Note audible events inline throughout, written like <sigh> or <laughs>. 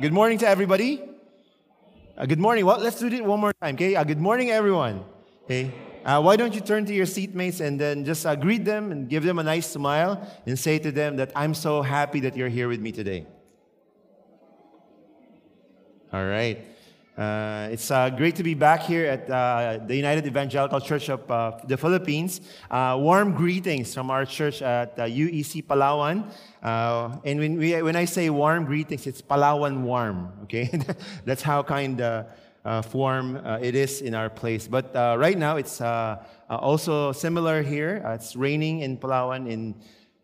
Good morning to everybody. Uh, good morning. Well, let's do it one more time, okay? Uh, good morning, everyone. Okay. Uh, why don't you turn to your seatmates and then just uh, greet them and give them a nice smile and say to them that I'm so happy that you're here with me today. All right. Uh, it's uh, great to be back here at uh, the United Evangelical Church of uh, the Philippines. Uh, warm greetings from our church at UEC Palawan. Uh, and when, we, when I say warm greetings, it's Palawan warm, okay? <laughs> That's how kind of warm it is in our place. But right now, it's also similar here. it's raining in Palawan in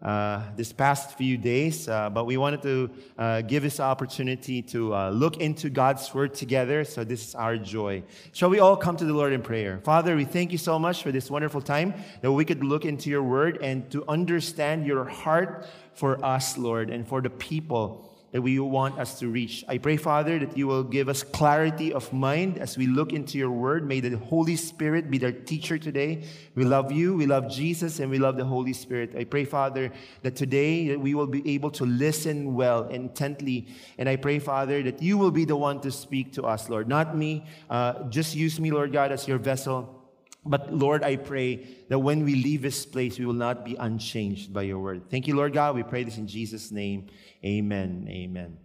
uh, this past few days, uh, but we wanted to uh, give this opportunity to uh, look into God's Word together. So, this is our joy. Shall we all come to the Lord in prayer? Father, we thank you so much for this wonderful time that we could look into your Word and to understand your heart for us, Lord, and for the people that we want us to reach. I pray, Father, that you will give us clarity of mind as we look into your word. May the Holy Spirit be their teacher today. We love you, we love Jesus, and we love the Holy Spirit. I pray, Father, that today that we will be able to listen well, intently. And I pray, Father, that you will be the one to speak to us, Lord. Not me. Uh, just use me, Lord God, as your vessel. But Lord, I pray that when we leave this place, we will not be unchanged by your word. Thank you, Lord God. We pray this in Jesus' name. Amen. Amen.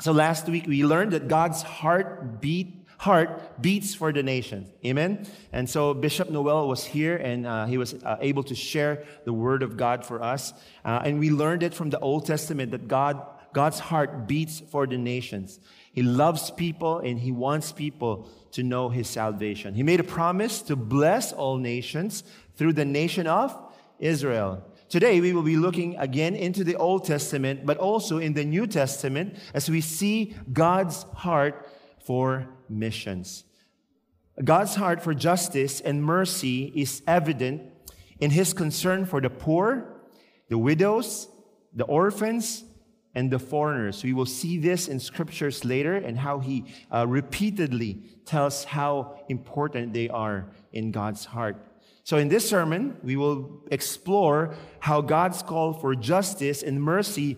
So last week we learned that God's heart beat heart beats for the nations. Amen. And so Bishop Noel was here and uh, he was uh, able to share the word of God for us. Uh, and we learned it from the Old Testament that God God's heart beats for the nations. He loves people and he wants people to know his salvation. He made a promise to bless all nations through the nation of Israel. Today, we will be looking again into the Old Testament, but also in the New Testament as we see God's heart for missions. God's heart for justice and mercy is evident in his concern for the poor, the widows, the orphans, and the foreigners. We will see this in scriptures later and how he uh, repeatedly tells how important they are in God's heart. So, in this sermon, we will explore how God's call for justice and mercy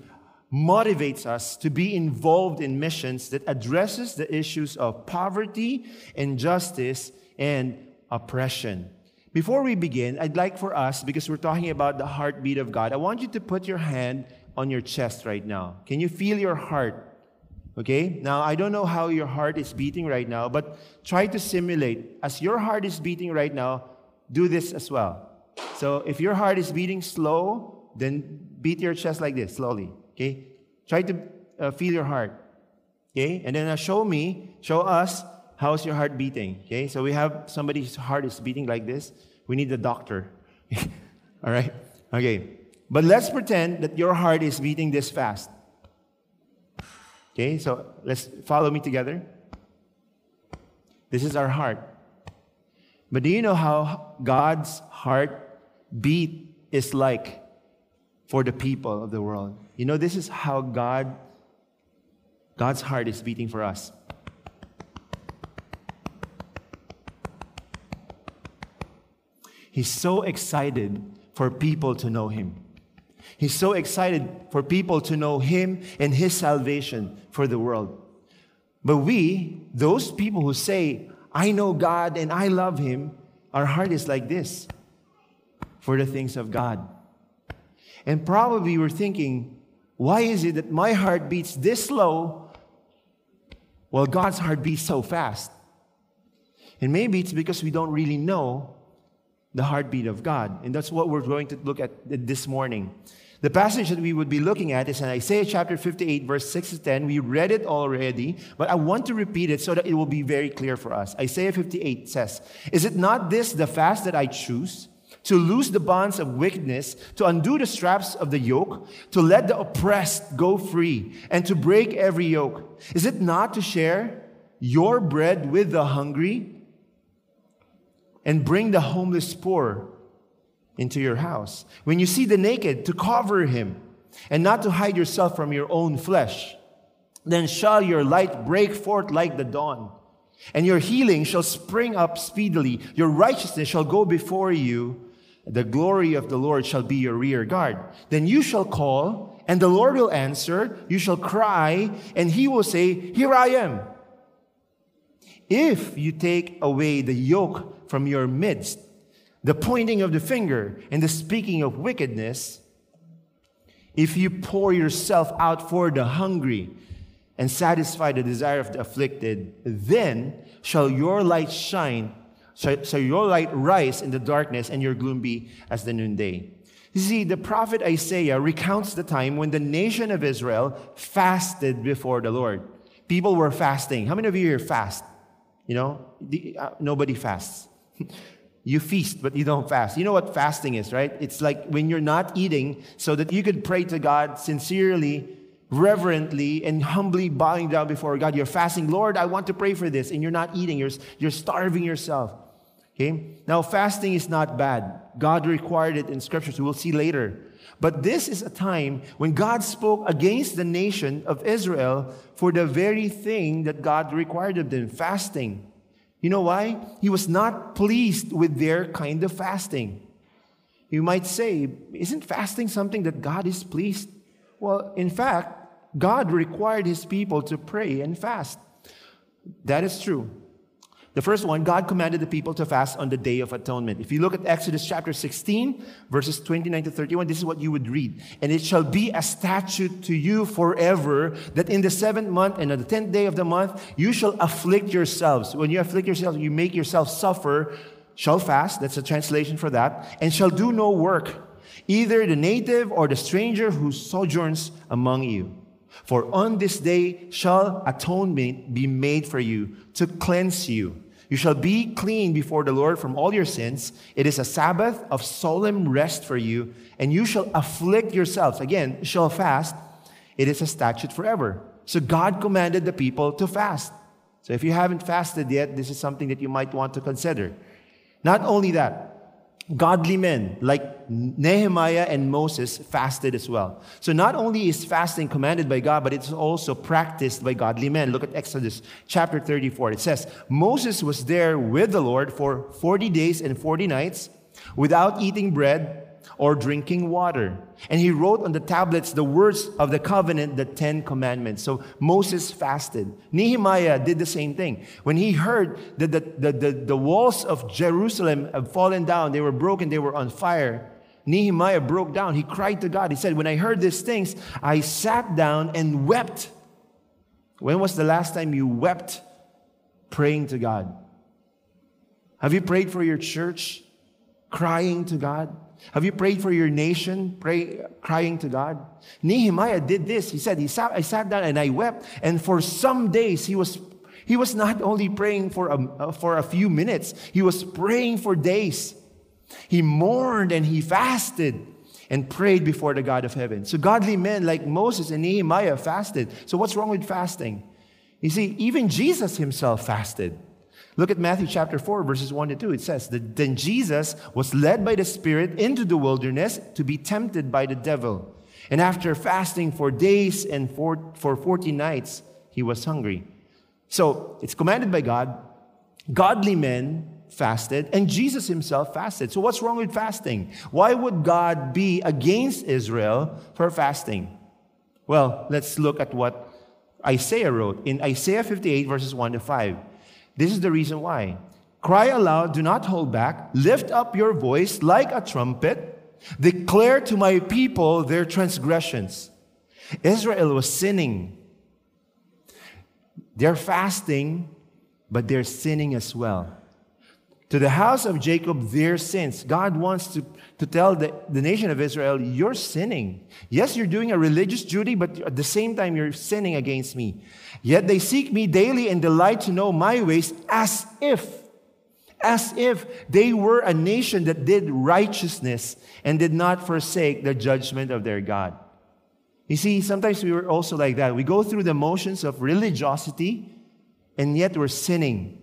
motivates us to be involved in missions that addresses the issues of poverty, injustice, and oppression. Before we begin, I'd like for us, because we're talking about the heartbeat of God, I want you to put your hand on your chest right now. Can you feel your heart? Okay? Now, I don't know how your heart is beating right now, but try to simulate. As your heart is beating right now, do this as well. So, if your heart is beating slow, then beat your chest like this, slowly. Okay? Try to uh, feel your heart. Okay? And then uh, show me, show us how's your heart beating. Okay? So, we have somebody's heart is beating like this. We need a doctor. <laughs> All right? Okay. But let's pretend that your heart is beating this fast. Okay, so let's follow me together. This is our heart. But do you know how God's heart beat is like for the people of the world? You know, this is how God God's heart is beating for us. He's so excited for people to know him. He's so excited for people to know Him and His salvation for the world. But we, those people who say, I know God and I love Him, our heart is like this for the things of God. And probably we're thinking, why is it that my heart beats this slow while God's heart beats so fast? And maybe it's because we don't really know the heartbeat of God. And that's what we're going to look at this morning. The passage that we would be looking at is in Isaiah chapter 58, verse 6 to 10. We read it already, but I want to repeat it so that it will be very clear for us. Isaiah 58 says, Is it not this the fast that I choose? To loose the bonds of wickedness, to undo the straps of the yoke, to let the oppressed go free, and to break every yoke? Is it not to share your bread with the hungry and bring the homeless poor into your house. When you see the naked, to cover him and not to hide yourself from your own flesh. Then shall your light break forth like the dawn, and your healing shall spring up speedily. Your righteousness shall go before you. The glory of the Lord shall be your rear guard. Then you shall call, And the Lord will answer, You shall cry, and he will say, Here I am. If you take away the yoke from your midst, the pointing of the finger and the speaking of wickedness, if you pour yourself out for the hungry and satisfy the desire of the afflicted, then shall your light shine, shall your light rise in the darkness, and your gloom be as the noonday. You see, the prophet Isaiah recounts the time when the nation of Israel fasted before the Lord. People were fasting. How many of you here fast? You know, the, uh, nobody fasts. <laughs> you feast, but you don't fast. You know what fasting is, right? It's like when you're not eating so that you could pray to God sincerely, reverently, and humbly bowing down before God. You're fasting, Lord, I want to pray for this, and you're not eating. You're, you're starving yourself. Okay? Now, fasting is not bad. God required it in scriptures. We'll see later. But this is a time when God spoke against the nation of Israel for the very thing that God required of them fasting. You know why? He was not pleased with their kind of fasting. You might say, isn't fasting something that God is pleased? Well, in fact, God required his people to pray and fast. That is true. The first one, God commanded the people to fast on the Day of Atonement. If you look at Exodus chapter 16, verses 29 to 31, this is what you would read. And it shall be a statute to you forever that in the seventh month and on the tenth day of the month, you shall afflict yourselves. When you afflict yourselves, you make yourself suffer, shall fast, that's a translation for that, and shall do no work, either the native or the stranger who sojourns among you. For on this day shall atonement be made for you to cleanse you. You shall be clean before the Lord from all your sins. It is a Sabbath of solemn rest for you, and you shall afflict yourselves. Again, shall fast. It is a statute forever. So God commanded the people to fast. So if you haven't fasted yet, this is something that you might want to consider. Not only that, godly men like Nehemiah and Moses fasted as well. So not only is fasting commanded by God, but it's also practiced by godly men. Look at Exodus chapter 34. It says, Moses was there with the Lord for 40 days and 40 nights without eating bread or drinking water. And he wrote on the tablets the words of the covenant, the Ten Commandments. So Moses fasted. Nehemiah did the same thing. When he heard that the, the, the, the walls of Jerusalem had fallen down, they were broken, they were on fire, Nehemiah broke down. He cried to God. He said, When I heard these things, I sat down and wept. When was the last time you wept praying to God? Have you prayed for your church, crying to God? Have you prayed for your nation, pray, crying to God? Nehemiah did this. He said, he sat, I sat down and I wept. And for some days, he was, he was not only praying for a, for a few minutes, he was praying for days. He mourned and he fasted and prayed before the God of heaven. So godly men like Moses and Nehemiah fasted. So what's wrong with fasting? You see, even Jesus himself fasted. Look at Matthew chapter 4, verses 1 to 2. It says then Jesus was led by the Spirit into the wilderness to be tempted by the devil. And after fasting for days and for, for 40 nights, he was hungry. So it's commanded by God. Godly men fasted, and Jesus himself fasted. So what's wrong with fasting? Why would God be against Israel for fasting? Well, let's look at what Isaiah wrote in Isaiah 58, verses 1 to 5. This is the reason why. Cry aloud, do not hold back. Lift up your voice like a trumpet. Declare to my people their transgressions. Israel was sinning. They're fasting, but they're sinning as well. To the house of Jacob, their sins. God wants to, to tell the, the nation of Israel, you're sinning. Yes, you're doing a religious duty, but at the same time, you're sinning against me. Yet they seek me daily and delight to know my ways as if, as if they were a nation that did righteousness and did not forsake the judgment of their God. You see, sometimes we were also like that. We go through the motions of religiosity and yet we're sinning.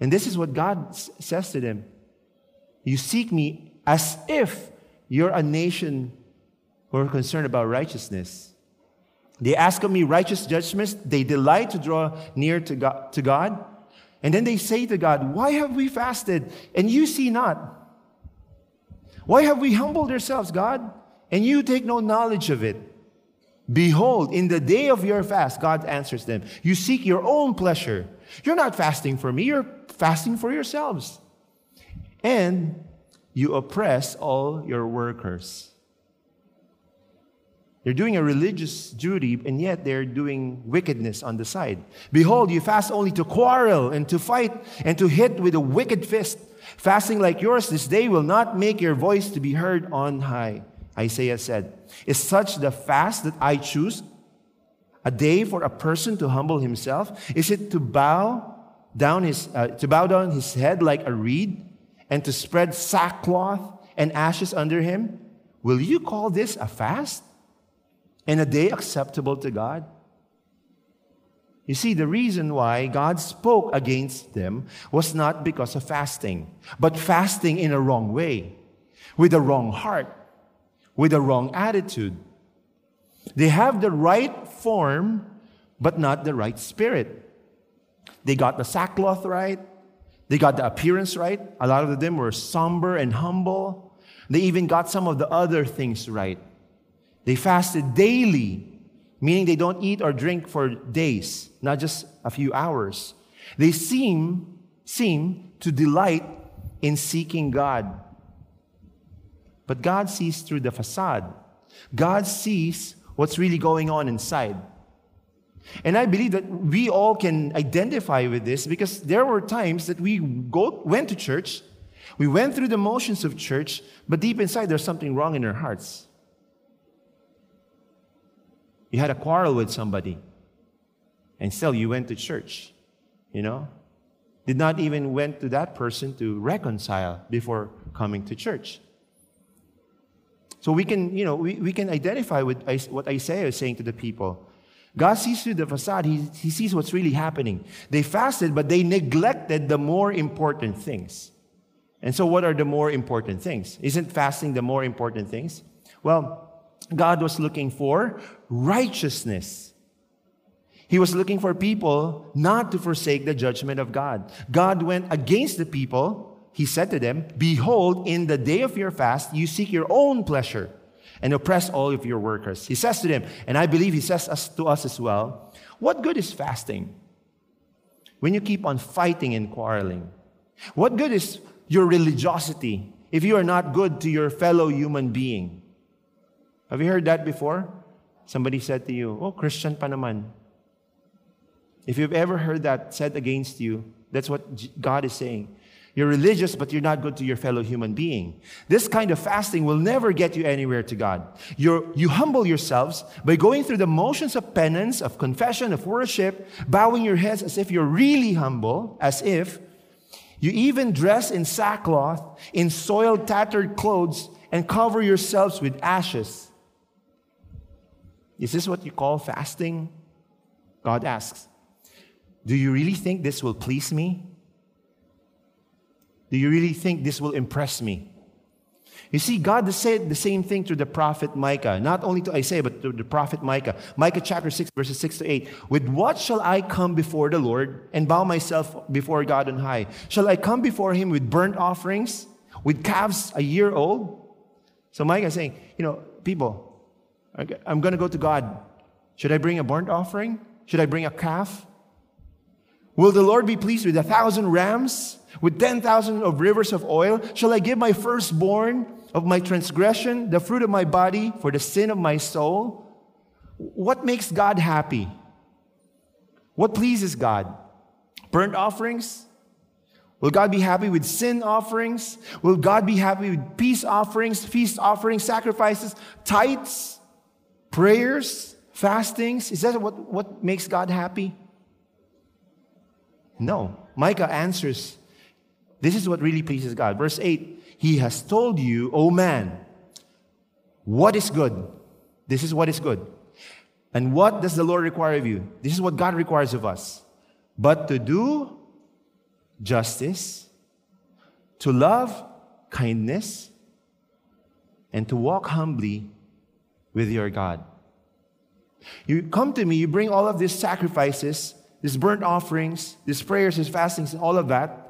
And this is what God says to them You seek me as if you're a nation who are concerned about righteousness. They ask of me righteous judgments. They delight to draw near to God, to God. And then they say to God, Why have we fasted and you see not? Why have we humbled ourselves, God, and you take no knowledge of it. Behold, in the day of your fast, God answers them, you seek your own pleasure. You're not fasting for me, you're fasting for yourselves. And you oppress all your workers. They're doing a religious duty, and yet they're doing wickedness on the side. Behold, you fast only to quarrel and to fight and to hit with a wicked fist. Fasting like yours this day will not make your voice to be heard on high. Isaiah said, Is such the fast that I choose? A day for a person to humble himself? Is it to bow down his, uh, to bow down his head like a reed and to spread sackcloth and ashes under him? Will you call this a fast? and a day acceptable to God? You see, the reason why God spoke against them was not because of fasting, but fasting in a wrong way, with a wrong heart, with a wrong attitude. They have the right form, but not the right spirit. They got the sackcloth right, they got the appearance right. A lot of them were somber and humble. They even got some of the other things right. They fasted daily, meaning they don't eat or drink for days, not just a few hours. They seem, seem to delight in seeking God. But God sees through the facade. God sees what's really going on inside. And I believe that we all can identify with this because there were times that we go, went to church, we went through the motions of church, but deep inside there's something wrong in our hearts. You had a quarrel with somebody, and still you went to church, you know? Did not even went to that person to reconcile before coming to church. So we can, you know, we, we can identify with what Isaiah is saying to the people. God sees through the facade, he, he sees what's really happening. They fasted, but they neglected the more important things. And so, what are the more important things? Isn't fasting the more important things? Well, God was looking for righteousness. He was looking for people not to forsake the judgment of God. God went against the people. He said to them, Behold, in the day of your fast, you seek your own pleasure and oppress all of your workers. He says to them, and I believe he says us, to us as well, What good is fasting when you keep on fighting and quarreling? What good is your religiosity if you are not good to your fellow human being? Have you heard that before? Somebody said to you, Oh, Christian pa naman. If you've ever heard that said against you, that's what God is saying. You're religious, but you're not good to your fellow human being. This kind of fasting will never get you anywhere to God. You're, you humble yourselves by going through the motions of penance, of confession, of worship, bowing your heads as if you're really humble, as if you even dress in sackcloth, in soiled, tattered clothes, and cover yourselves with ashes. Is this what you call fasting? God asks. Do you really think this will please me? Do you really think this will impress me? You see, God said the same thing to the prophet Micah, not only to Isaiah, but to the prophet Micah. Micah chapter 6, verses 6 to 8. With what shall I come before the Lord and bow myself before God on high? Shall I come before him with burnt offerings, with calves a year old? So Micah is saying, you know, people, I'm going to go to God. Should I bring a burnt offering? Should I bring a calf? Will the Lord be pleased with a thousand rams, with 10,000 of rivers of oil? Shall I give my firstborn of my transgression, the fruit of my body, for the sin of my soul? What makes God happy? What pleases God? Burnt offerings? Will God be happy with sin offerings? Will God be happy with peace offerings, feast offerings, sacrifices, tithes? prayers, fastings, is that what, what makes God happy? No. Micah answers, this is what really pleases God. Verse 8 He has told you, O man, what is good. This is what is good. And what does the Lord require of you? This is what God requires of us. But to do justice, to love kindness, and to walk humbly with your God. You come to me, you bring all of these sacrifices, these burnt offerings, these prayers, these fastings, and all of that.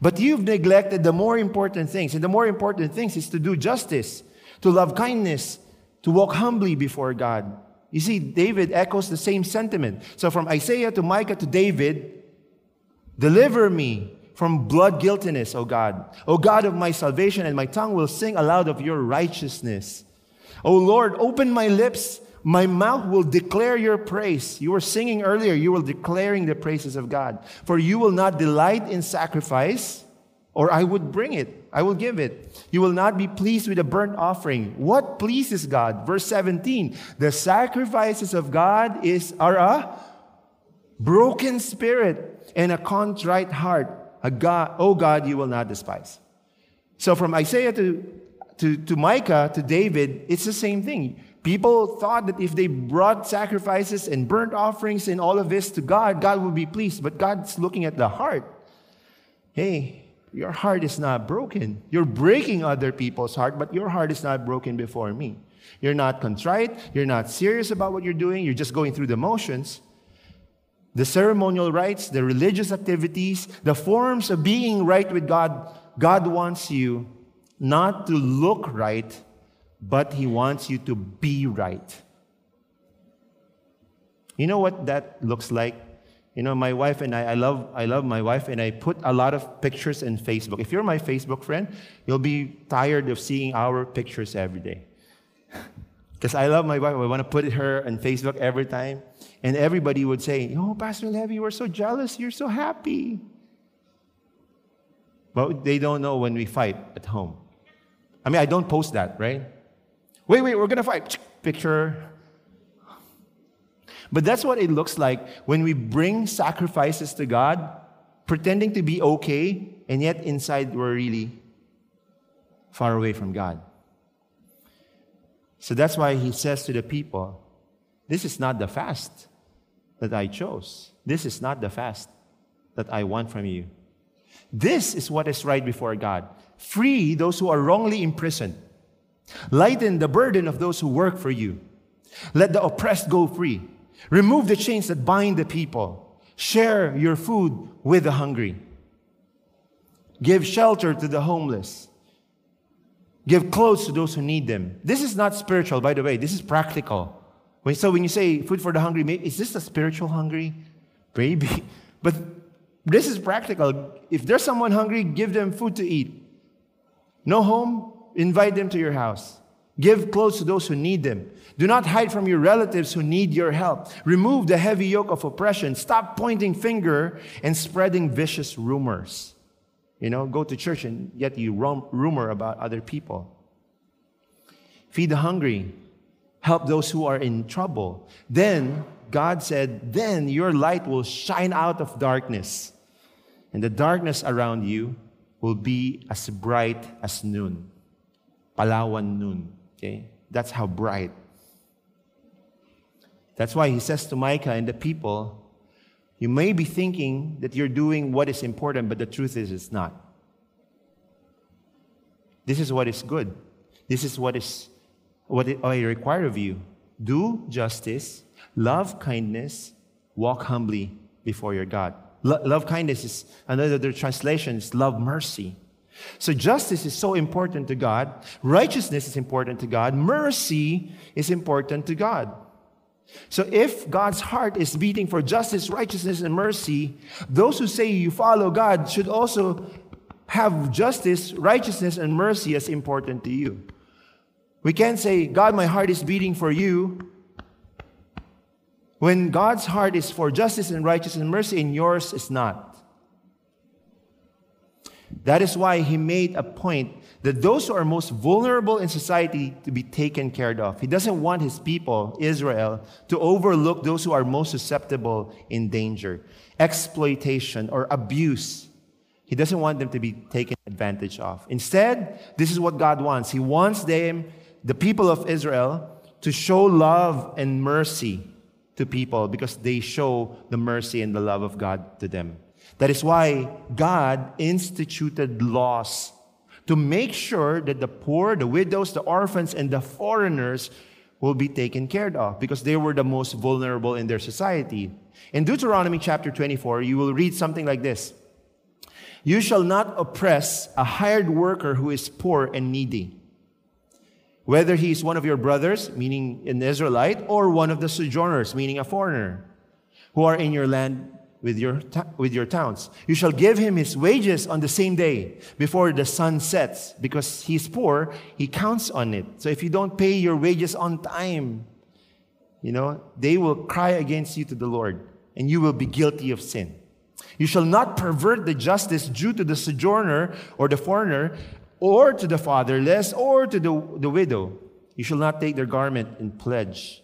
But you've neglected the more important things. And the more important things is to do justice, to love kindness, to walk humbly before God. You see, David echoes the same sentiment. So from Isaiah to Micah to David, deliver me from blood guiltiness, O God. O God of my salvation, and my tongue will sing aloud of your righteousness. O Lord, open my lips. My mouth will declare your praise. You were singing earlier, you were declaring the praises of God. For you will not delight in sacrifice, or I would bring it. I will give it. You will not be pleased with a burnt offering. What pleases God? Verse 17. The sacrifices of God is are a broken spirit and a contrite heart. A God, oh God, you will not despise. So from Isaiah to, to, to Micah to David, it's the same thing. People thought that if they brought sacrifices and burnt offerings and all of this to God, God would be pleased. But God's looking at the heart. Hey, your heart is not broken. You're breaking other people's heart, but your heart is not broken before me. You're not contrite. You're not serious about what you're doing. You're just going through the motions. The ceremonial rites, the religious activities, the forms of being right with God, God wants you not to look right, but He wants you to be right. You know what that looks like? You know, my wife and I, I love, I love my wife, and I put a lot of pictures in Facebook. If you're my Facebook friend, you'll be tired of seeing our pictures every day. <laughs> Because I love my wife. I want to put her on Facebook every time. And everybody would say, Oh, Pastor Levi, you are so jealous. You're so happy. But they don't know when we fight at home. I mean, I don't post that, right? Wait, wait, we're going to fight. Picture but that's what it looks like when we bring sacrifices to God, pretending to be okay, and yet inside we're really far away from God. So that's why he says to the people, This is not the fast that I chose. This is not the fast that I want from you. This is what is right before God. Free those who are wrongly imprisoned. Lighten the burden of those who work for you. Let the oppressed go free. Remove the chains that bind the people. Share your food with the hungry. Give shelter to the homeless. Give clothes to those who need them. This is not spiritual, by the way. This is practical. So when you say food for the hungry, is this a spiritual hungry? Maybe. <laughs> But this is practical. If there's someone hungry, give them food to eat. No home, invite them to your house. Give clothes to those who need them. Do not hide from your relatives who need your help. Remove the heavy yoke of oppression. Stop pointing finger and spreading vicious rumors. You know, go to church and yet you rumor about other people. Feed the hungry. Help those who are in trouble. Then, God said, then your light will shine out of darkness, and the darkness around you will be as bright as noon. Palawan noon. Okay? That's how bright. That's why he says to Micah and the people, You may be thinking that you're doing what is important, but the truth is it's not. This is what is good. This is what is what I require of you. Do justice, love kindness, walk humbly before your God. Lo- love kindness is another translation is love mercy. So justice is so important to God. Righteousness is important to God. Mercy is important to God. So if God's heart is beating for justice, righteousness, and mercy, those who say you follow God should also have justice, righteousness, and mercy as important to you. We can't say, God, my heart is beating for you, when God's heart is for justice and righteousness and mercy, and yours is not. That is why he made a point that those who are most vulnerable in society to be taken care of. He doesn't want his people, Israel, to overlook those who are most susceptible in danger, exploitation, or abuse. He doesn't want them to be taken advantage of. Instead, this is what God wants. He wants them, the people of Israel, to show love and mercy to people because they show the mercy and the love of God to them. That is why God instituted laws to make sure that the poor, the widows, the orphans, and the foreigners will be taken care of because they were the most vulnerable in their society. In Deuteronomy chapter 24, you will read something like this You shall not oppress a hired worker who is poor and needy. whether he is one of your brothers, meaning an Israelite, or one of the sojourners, meaning a foreigner, who are in your land with your, with your towns. You shall give him his wages on the same day before the sun sets, because he's poor, he counts on it. So if you don't pay your wages on time, you know, they will cry against you to the Lord, and you will be guilty of sin. You shall not pervert the justice due to the sojourner or the foreigner, or to the fatherless, or to the, the widow. You shall not take their garment in pledge.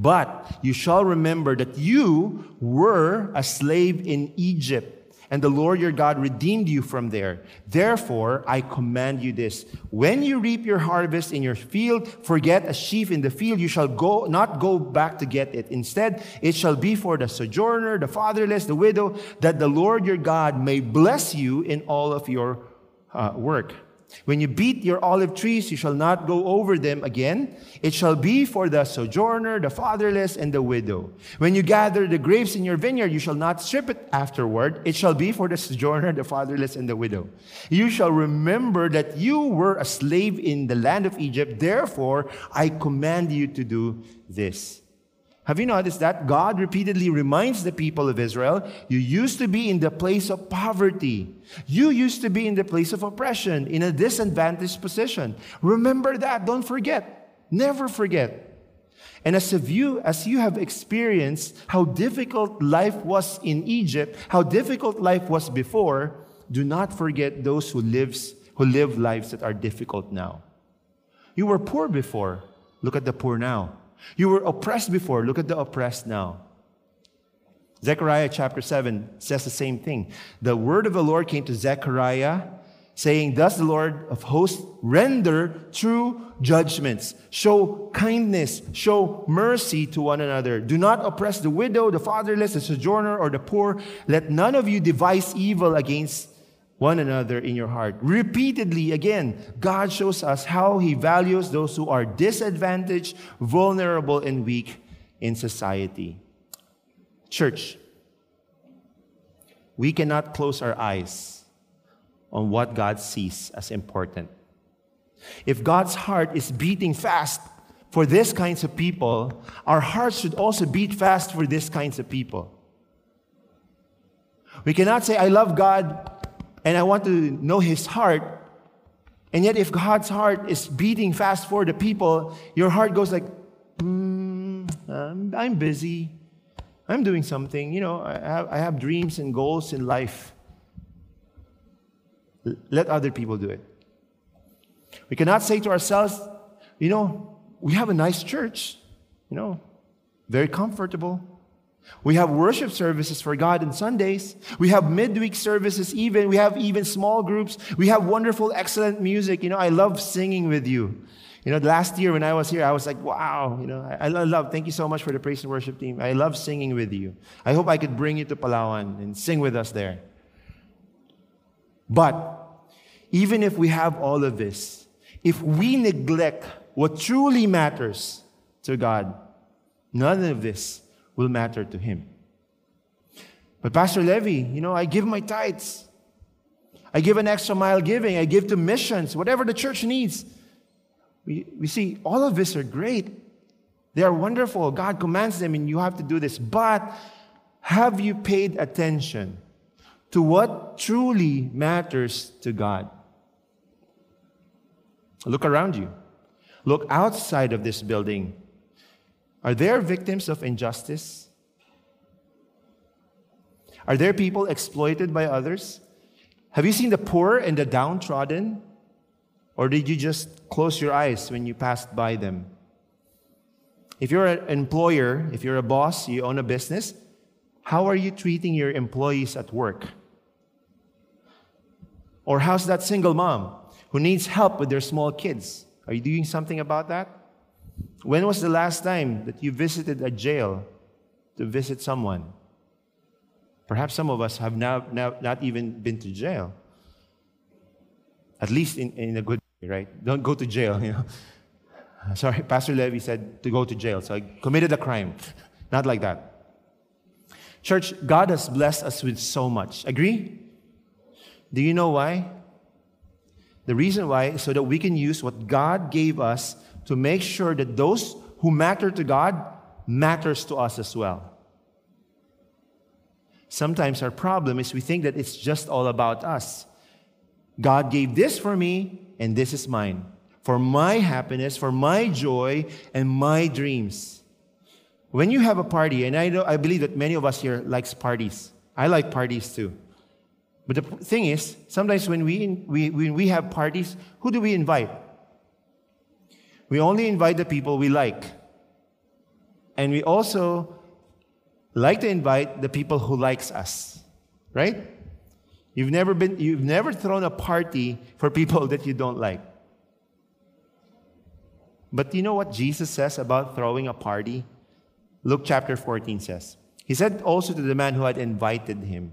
But you shall remember that you were a slave in Egypt, and the Lord your God redeemed you from there. Therefore, I command you this when you reap your harvest in your field, forget a sheaf in the field, you shall go, not go back to get it. Instead, it shall be for the sojourner, the fatherless, the widow, that the Lord your God may bless you in all of your uh, work. When you beat your olive trees, you shall not go over them again. It shall be for the sojourner, the fatherless, and the widow. When you gather the grapes in your vineyard, you shall not strip it afterward. It shall be for the sojourner, the fatherless, and the widow. You shall remember that you were a slave in the land of Egypt. Therefore, I command you to do this. Have you noticed that? God repeatedly reminds the people of Israel you used to be in the place of poverty. You used to be in the place of oppression, in a disadvantaged position. Remember that. Don't forget. Never forget. And as you, as you have experienced how difficult life was in Egypt, how difficult life was before, do not forget those who, lives, who live lives that are difficult now. You were poor before. Look at the poor now. You were oppressed before. Look at the oppressed now. Zechariah chapter 7 says the same thing. The word of the Lord came to Zechariah, saying, Thus the Lord of hosts render true judgments, show kindness, show mercy to one another. Do not oppress the widow, the fatherless, the sojourner, or the poor. Let none of you devise evil against one another in your heart. Repeatedly, again, God shows us how He values those who are disadvantaged, vulnerable, and weak in society. Church, we cannot close our eyes on what God sees as important. If God's heart is beating fast for these kinds of people, our hearts should also beat fast for these kinds of people. We cannot say, I love God and I want to know his heart. And yet, if God's heart is beating fast for the people, your heart goes like, mm, I'm, busy. I'm doing something. You know, I have, I have dreams and goals in life. Let other people do it. We cannot say to ourselves, you know, we have a nice church, you know, very comfortable. We have worship services for God on Sundays. We have midweek services, even. We have even small groups. We have wonderful, excellent music. You know, I love singing with you. You know, last year when I was here, I was like, wow, you know, I, I love, thank you so much for the praise and worship team. I love singing with you. I hope I could bring you to Palawan and sing with us there. But even if we have all of this, if we neglect what truly matters to God, none of this will matter to him. But Pastor Levi, you know, I give my tithes. I give an extra mile giving. I give to missions, whatever the church needs. We, we see all of this are great. They are wonderful. God commands them, and you have to do this. But have you paid attention to what truly matters to God? Look around you. Look outside of this building. Are there victims of injustice? Are there people exploited by others? Have you seen the poor and the downtrodden? Or did you just close your eyes when you passed by them? If you're an employer, if you're a boss, you own a business, how are you treating your employees at work? Or how's that single mom who needs help with their small kids? Are you doing something about that? When was the last time that you visited a jail to visit someone? Perhaps some of us have now, now not even been to jail. At least in, in a good way, right? Don't go to jail, <laughs> you know. Sorry, Pastor Levi said to go to jail, so I committed a crime. <laughs> Not like that. Church, God has blessed us with so much. Agree? Do you know why? The reason why is so that we can use what God gave us to make sure that those who matter to God matters to us as well. Sometimes our problem is we think that it's just all about us. God gave this for me, and this is mine. For my happiness, for my joy, and my dreams. When you have a party, and I, know, I believe that many of us here likes parties. I like parties too. But the thing is, sometimes when we, we, when we have parties, who do we invite? We only invite the people we like. And we also like to invite the people who likes us. Right? You've never been you've never thrown a party for people <laughs> that you don't like. But you know what Jesus says about throwing a party? Luke chapter 14 says. He said also to the man who had invited him,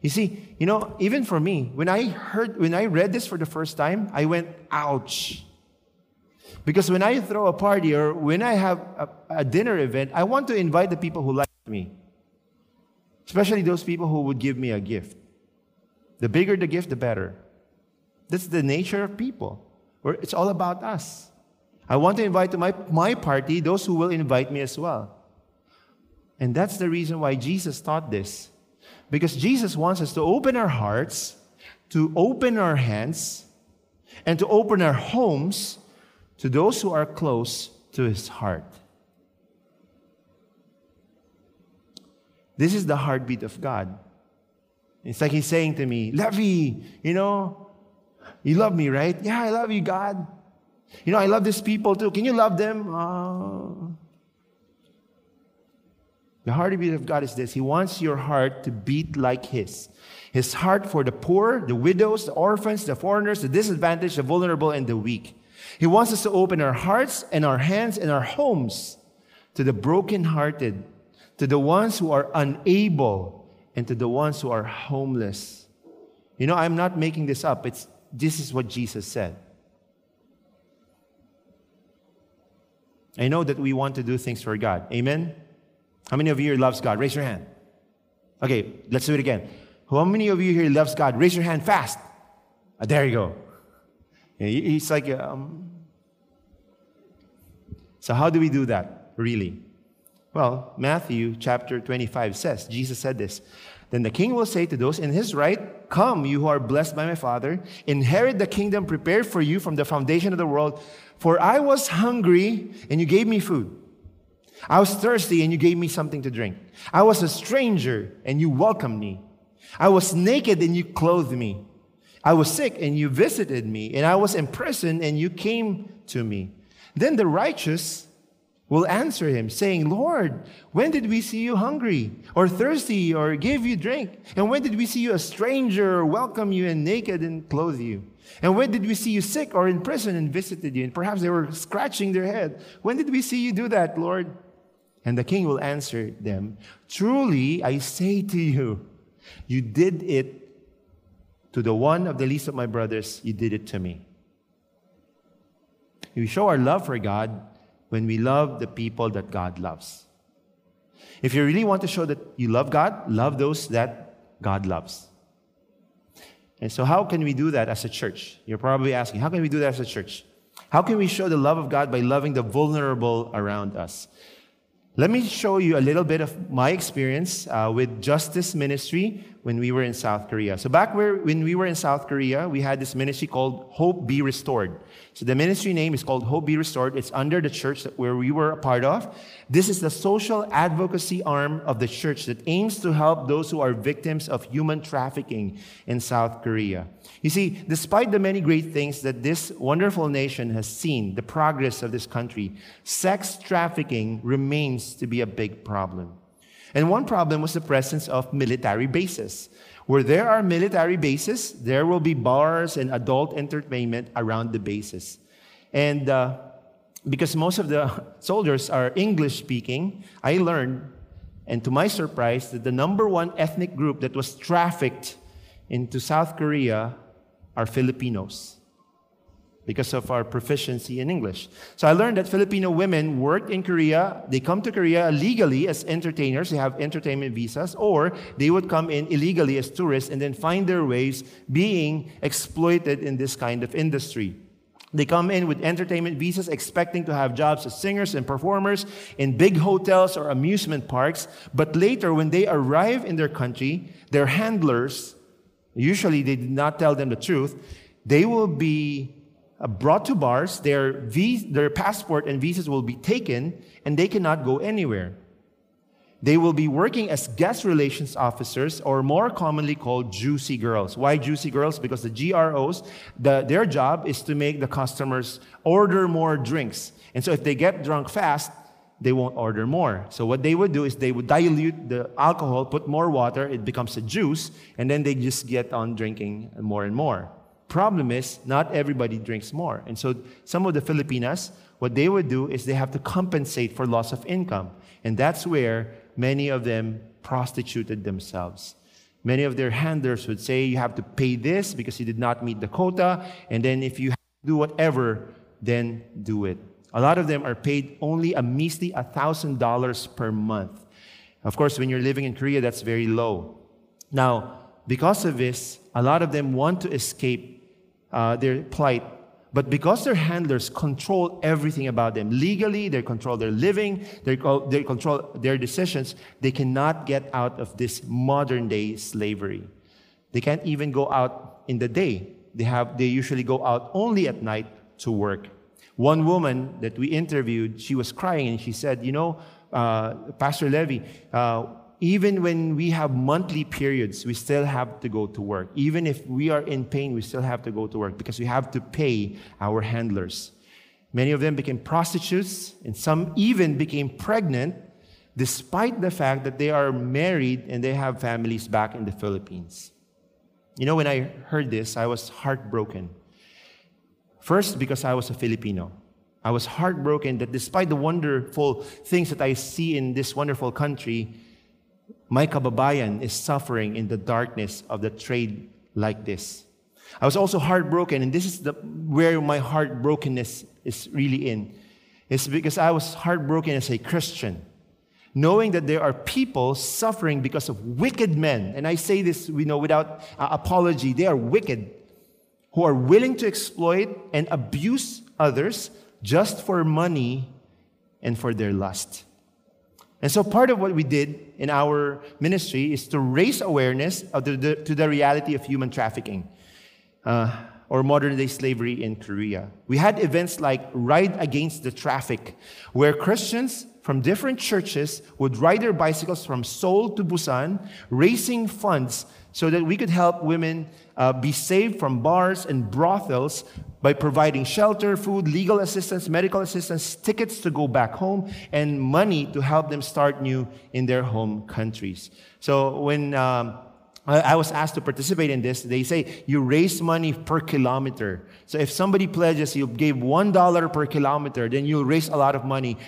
You see, you know, even for me, when I heard, when I read this for the first time, I went, ouch. Because when I throw a party or when I have a, a dinner event, I want to invite the people who like me. Especially those people who would give me a gift. The bigger the gift, the better. That's the nature of people. Where it's all about us. I want to invite to my, my party those who will invite me as well. And that's the reason why Jesus taught this. Because Jesus wants us to open our hearts, to open our hands, and to open our homes to those who are close to his heart. This is the heartbeat of God. It's like he's saying to me, Levi, you know, you love me, right? Yeah, I love you, God. You know, I love these people too. Can you love them? Uh, the heartbeat of God is this He wants your heart to beat like His. His heart for the poor, the widows, the orphans, the foreigners, the disadvantaged, the vulnerable, and the weak. He wants us to open our hearts and our hands and our homes to the brokenhearted, to the ones who are unable, and to the ones who are homeless. You know, I'm not making this up. It's, this is what Jesus said. I know that we want to do things for God. Amen? How many of you here loves God? Raise your hand. Okay, let's do it again. How many of you here loves God? Raise your hand fast. Ah, there you go. He's like, um, so how do we do that, really? Well, Matthew chapter 25 says, Jesus said this. Then the king will say to those in his right, Come, you who are blessed by my Father, inherit the kingdom prepared for you from the foundation of the world. For I was hungry, and you gave me food. I was thirsty and you gave me something to drink. I was a stranger and you welcomed me. I was naked and you clothed me. I was sick and you visited me. And I was in prison and you came to me. Then the righteous will answer him, saying, Lord, when did we see you hungry or thirsty or give you drink? And when did we see you a stranger or welcome you and naked and clothe you? And when did we see you sick or in prison and visited you? And perhaps they were scratching their head. When did we see you do that, Lord? And the king will answer them, Truly, I say to you, you did it to the one of the least of my brothers, you did it to me. We show our love for God when we love the people that God loves. If you really want to show that you love God, love those that God loves. And so, how can we do that as a church? You're probably asking, how can we do that as a church? How can we show the love of God by loving the vulnerable around us? Let me show you a little bit of my experience uh, with Justice Ministry when we were in South Korea. So, back where, when we were in South Korea, we had this ministry called Hope Be Restored. So, the ministry name is called Hope Be Restored. It's under the church where we were a part of. This is the social advocacy arm of the church that aims to help those who are victims of human trafficking in South Korea. You see, despite the many great things that this wonderful nation has seen, the progress of this country, sex trafficking remains to be a big problem. And one problem was the presence of military bases. Where there are military bases, there will be bars and adult entertainment around the bases. And uh, because most of the <laughs> soldiers are English speaking, I learned, and to my surprise, that the number one ethnic group that was trafficked into South Korea are Filipinos because of our proficiency in English. So I learned that Filipino women work in Korea. They come to Korea legally as entertainers, they have entertainment visas, or they would come in illegally as tourists and then find their ways being exploited in this kind of industry. They come in with entertainment visas, expecting to have jobs as singers and performers in big hotels or amusement parks. But later, when they arrive in their country, their handlers, usually they did not tell them the truth, they will be Uh, brought to bars, their, their passport and visas will be taken, and they cannot go anywhere. They will be working as guest relations officers, or more commonly called juicy girls. Why juicy girls? Because the GROs, the, their job is to make the customers order more drinks. And so if they get drunk fast, they won't order more. So what they would do is they would dilute the alcohol, put more water, it becomes a juice, and then they just get on drinking more and more. Problem is, not everybody drinks more. And so some of the Filipinas, what they would do is they have to compensate for loss of income. And that's where many of them prostituted themselves. Many of their handlers would say, You have to pay this because you did not meet the quota. And then if you do whatever, then do it. A lot of them are paid only a measly $1,000 per month. Of course, when you're living in Korea, that's very low. Now, because of this, a lot of them want to escape uh, their plight. But because their handlers control everything about them, legally, they control their living, they, they control their decisions, they cannot get out of this modern day slavery. They can't even go out in the day. They, have, they usually go out only at night to work. One woman that we interviewed, she was crying and she said, You know, uh, Pastor Levi, uh, even when we have monthly periods, we still have to go to work. Even if we are in pain, we still have to go to work because we have to pay our handlers. Many of them became prostitutes, and some even became pregnant, despite the fact that they are married and they have families back in the Philippines. You know, when I heard this, I was heartbroken. First, because I was a Filipino. I was heartbroken that despite the wonderful things that I see in this wonderful country, my kababayan is suffering in the darkness of the trade like this. I was also heartbroken, and this is the, where my heartbrokenness is really in. It's because I was heartbroken as a Christian, knowing that there are people suffering because of wicked men. And I say this you know, without uh, apology. They are wicked, who are willing to exploit and abuse others just for money and for their lust. And so part of what we did in our ministry is to raise awareness the, the, to the reality of human trafficking uh, or modern day slavery in Korea. We had events like Ride Against the Traffic, where Christians from different churches would ride their bicycles from Seoul to Busan, raising funds so that we could help women uh, be saved from bars and brothels by providing shelter, food, legal assistance, medical assistance, tickets to go back home, and money to help them start new in their home countries. So when um, I was asked to participate in this. They say you raise money per kilometer. So if somebody pledges you gave $1 per kilometer, then you'll raise a lot of money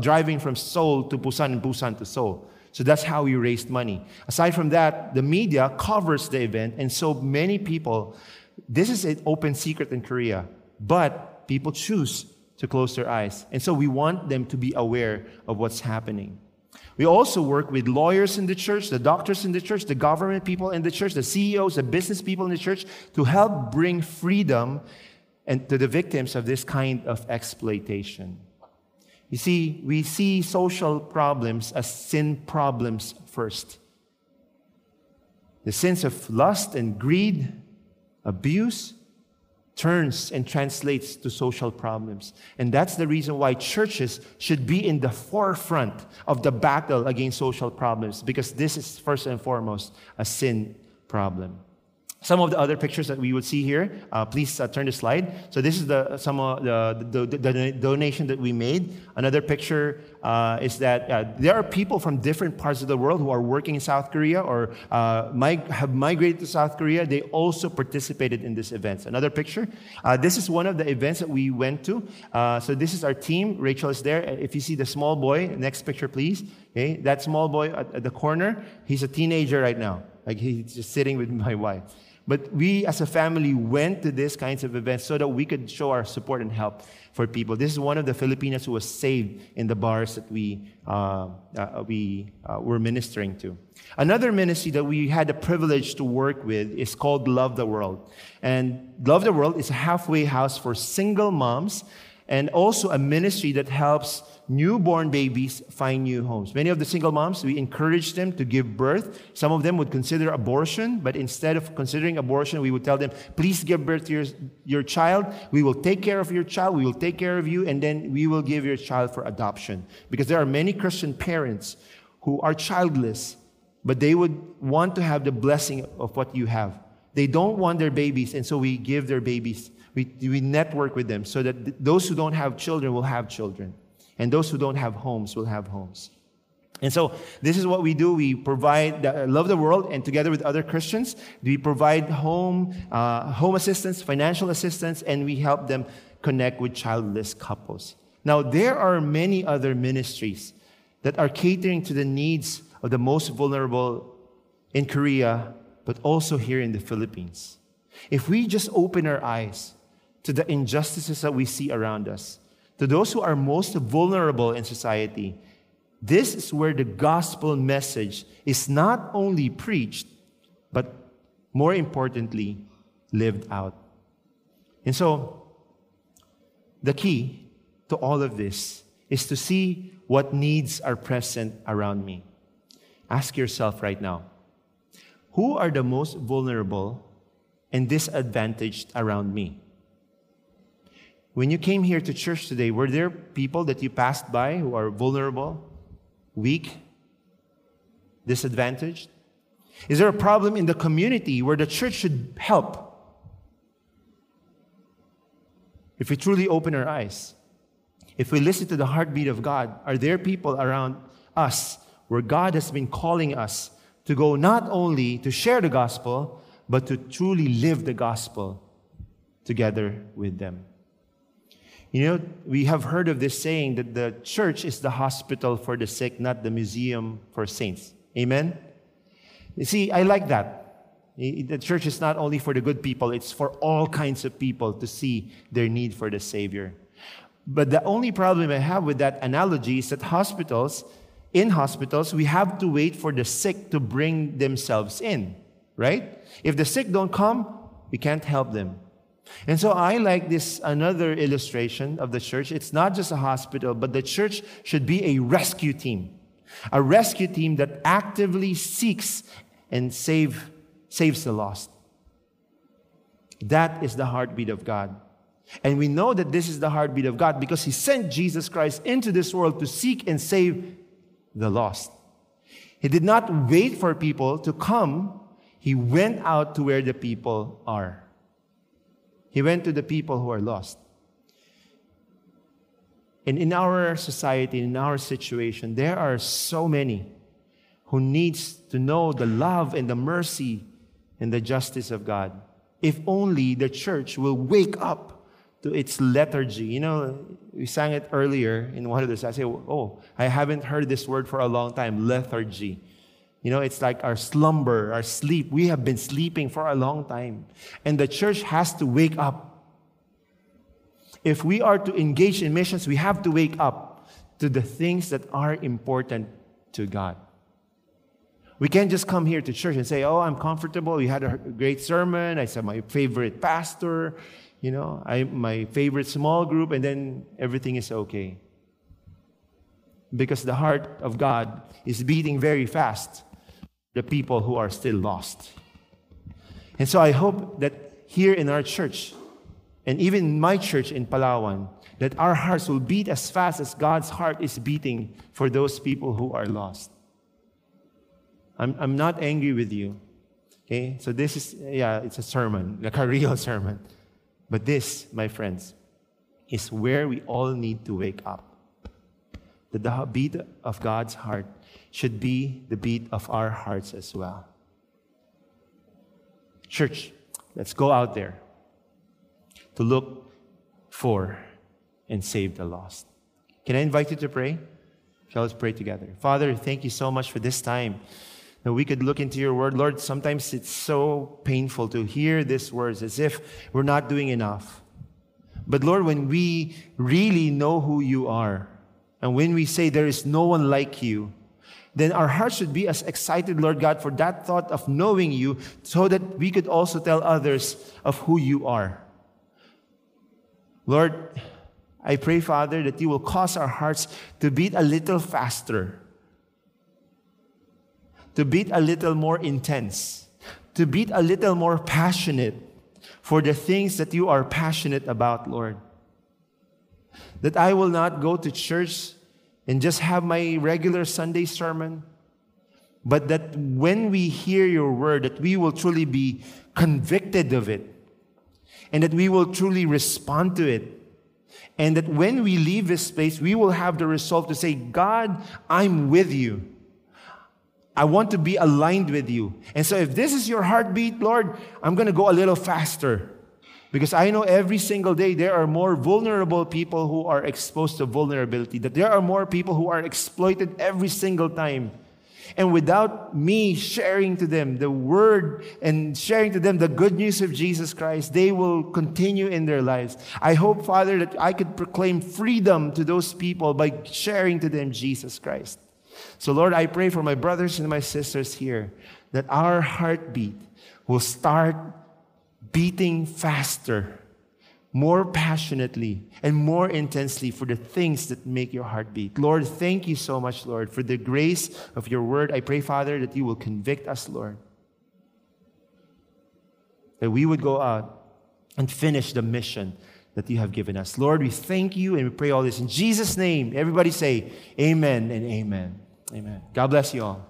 driving from Seoul to Busan and Busan to Seoul. So that's how we raised money. Aside from that, the media covers the event, and so many people, this is an open secret in Korea, but people choose to close their eyes. And so we want them to be aware of what's happening. We also work with lawyers in the church, the doctors in the church, the government people in the church, the CEOs, the business people in the church to help bring freedom and to the victims of this kind of exploitation. You see, we see social problems as sin problems first. The sins of lust and greed, abuse, turns and translates to social problems. And that's the reason why churches should be in the forefront of the battle against social problems, because this is first and foremost a sin problem. Some of the other pictures that we would see here, uh, please uh, turn the slide. So this is the some of the, the, the, donation that we made. Another picture uh, is that uh, there are people from different parts of the world who are working in South Korea or uh, mig- have migrated to South Korea. They also participated in this event. Another picture. This is one of the events that we went to. so this is our team. Rachel is there. If you see the small boy, next picture, please. Okay, that small boy at, at the corner, he's a teenager right now. Like he's just sitting with <laughs> my wife. But we as a family went to these kinds of events so that we could show our support and help for people. This is one of the Filipinos who was saved in the bars that we, uh, uh, we uh, were ministering to. Another ministry that we had the privilege to work with is called Love the World. And Love the World is a halfway house for single moms and also a ministry that helps newborn babies find new homes. Many of the single moms, we encourage them to give birth. Some of them would consider abortion, but instead of considering abortion, we would tell them, please give birth to your, your child. We will take care of your child. We will take care of you, and then we will give your child for adoption. Because there are many Christian parents who are childless, but they would want to have the blessing of what you have. They don't want their babies, and so we give their babies. We, we network with them so that th- those who don't have children will have children. And those who don't have homes will have homes. And so this is what we do. We provide love the world, and together with other Christians, we provide home, uh, home assistance, financial assistance, and we help them connect with childless couples. Now there are many other ministries that are catering to the needs of the most vulnerable in Korea, but also here in the Philippines. If we just open our eyes to the injustices that we see around us, to those who are most vulnerable in society, this is where the gospel message is not only preached, but more importantly, lived out. And so, the key to all of this is to see what needs are present around me. Ask yourself right now who are the most vulnerable and disadvantaged around me? When you came here to church today, were there people that you passed by who are vulnerable, weak, disadvantaged? Is there a problem in the community where the church should help? If we truly open our eyes, if we listen to the heartbeat of God, are there people around us where God has been calling us to go not only to share the gospel, but to truly live the gospel together with them? You know, we have heard of this saying that the church is the hospital for the sick, not the museum for saints. Amen? You see, I like that. The church is not only for the good people, it's for all kinds of people to see their need for the Savior. But the only problem I have with that analogy is that hospitals, in hospitals, we have to wait for the sick to bring themselves in, right? If the sick don't come, we can't help them. And so I like this another illustration of the church. It's not just a hospital, but the church should be a rescue team. A rescue team that actively seeks and save, saves the lost. That is the heartbeat of God. And we know that this is the heartbeat of God because He sent Jesus Christ into this world to seek and save the lost. He did not wait for people to come, He went out to where the people are. He went to the people who are lost. And in our society, in our situation, there are so many who needs to know the love and the mercy and the justice of God. If only the church will wake up to its lethargy. You know, we sang it earlier in one of the I say, oh, I haven't heard this word for a long time, lethargy. You know, it's like our slumber, our sleep. We have been sleeping for a long time. And the church has to wake up. If we are to engage in missions, we have to wake up to the things that are important to God. We can't just come here to church and say, Oh, I'm comfortable. We had a great sermon. I said my favorite pastor, you know, I, my favorite small group, and then everything is okay. Because the heart of God is beating very fast the people who are still lost. And so I hope that here in our church, and even my church in Palawan, that our hearts will beat as fast as God's heart is beating for those people who are lost. I'm, I'm not angry with you. Okay? So this is, yeah, it's a sermon, like a real <laughs> sermon. But this, my friends, is where we all need to wake up. That the beat of God's heart should be the beat of our hearts as well. Church, let's go out there to look for and save the lost. Can I invite you to pray? Shall us pray together? Father, thank you so much for this time that we could look into your word. Lord, sometimes it's so painful to hear these words as if we're not doing enough. But Lord, when we really know who you are, and when we say there is no one like you, then our hearts should be as excited, Lord God, for that thought of knowing you so that we could also tell others of who you are. Lord, I pray, Father, that you will cause our hearts to beat a little faster, to beat a little more intense, to beat a little more passionate for the things that you are passionate about, Lord. That I will not go to church and just have my regular Sunday sermon, but that when we hear your word, that we will truly be convicted of it and that we will truly respond to it. And that when we leave this place, we will have the resolve to say, God, I'm with you. I want to be aligned with you. And so, if this is your heartbeat, Lord, I'm going to go a little faster. Because I know every single day there are more vulnerable people who are exposed to vulnerability, that there are more people who are exploited every single time. And without me sharing to them the word and sharing to them the good news of Jesus Christ, they will continue in their lives. I hope, Father, that I could proclaim freedom to those people by sharing to them Jesus Christ. So, Lord, I pray for my brothers and my sisters here that our heartbeat will start beating faster, more passionately, and more intensely for the things that make your heart beat. Lord, thank you so much, Lord, for the grace of your word. I pray, Father, that you will convict us, Lord. That we would go out and finish the mission that you have given us. Lord, we thank you and we pray all this in Jesus' name. Everybody say, Amen and Amen. Amen. God bless you all.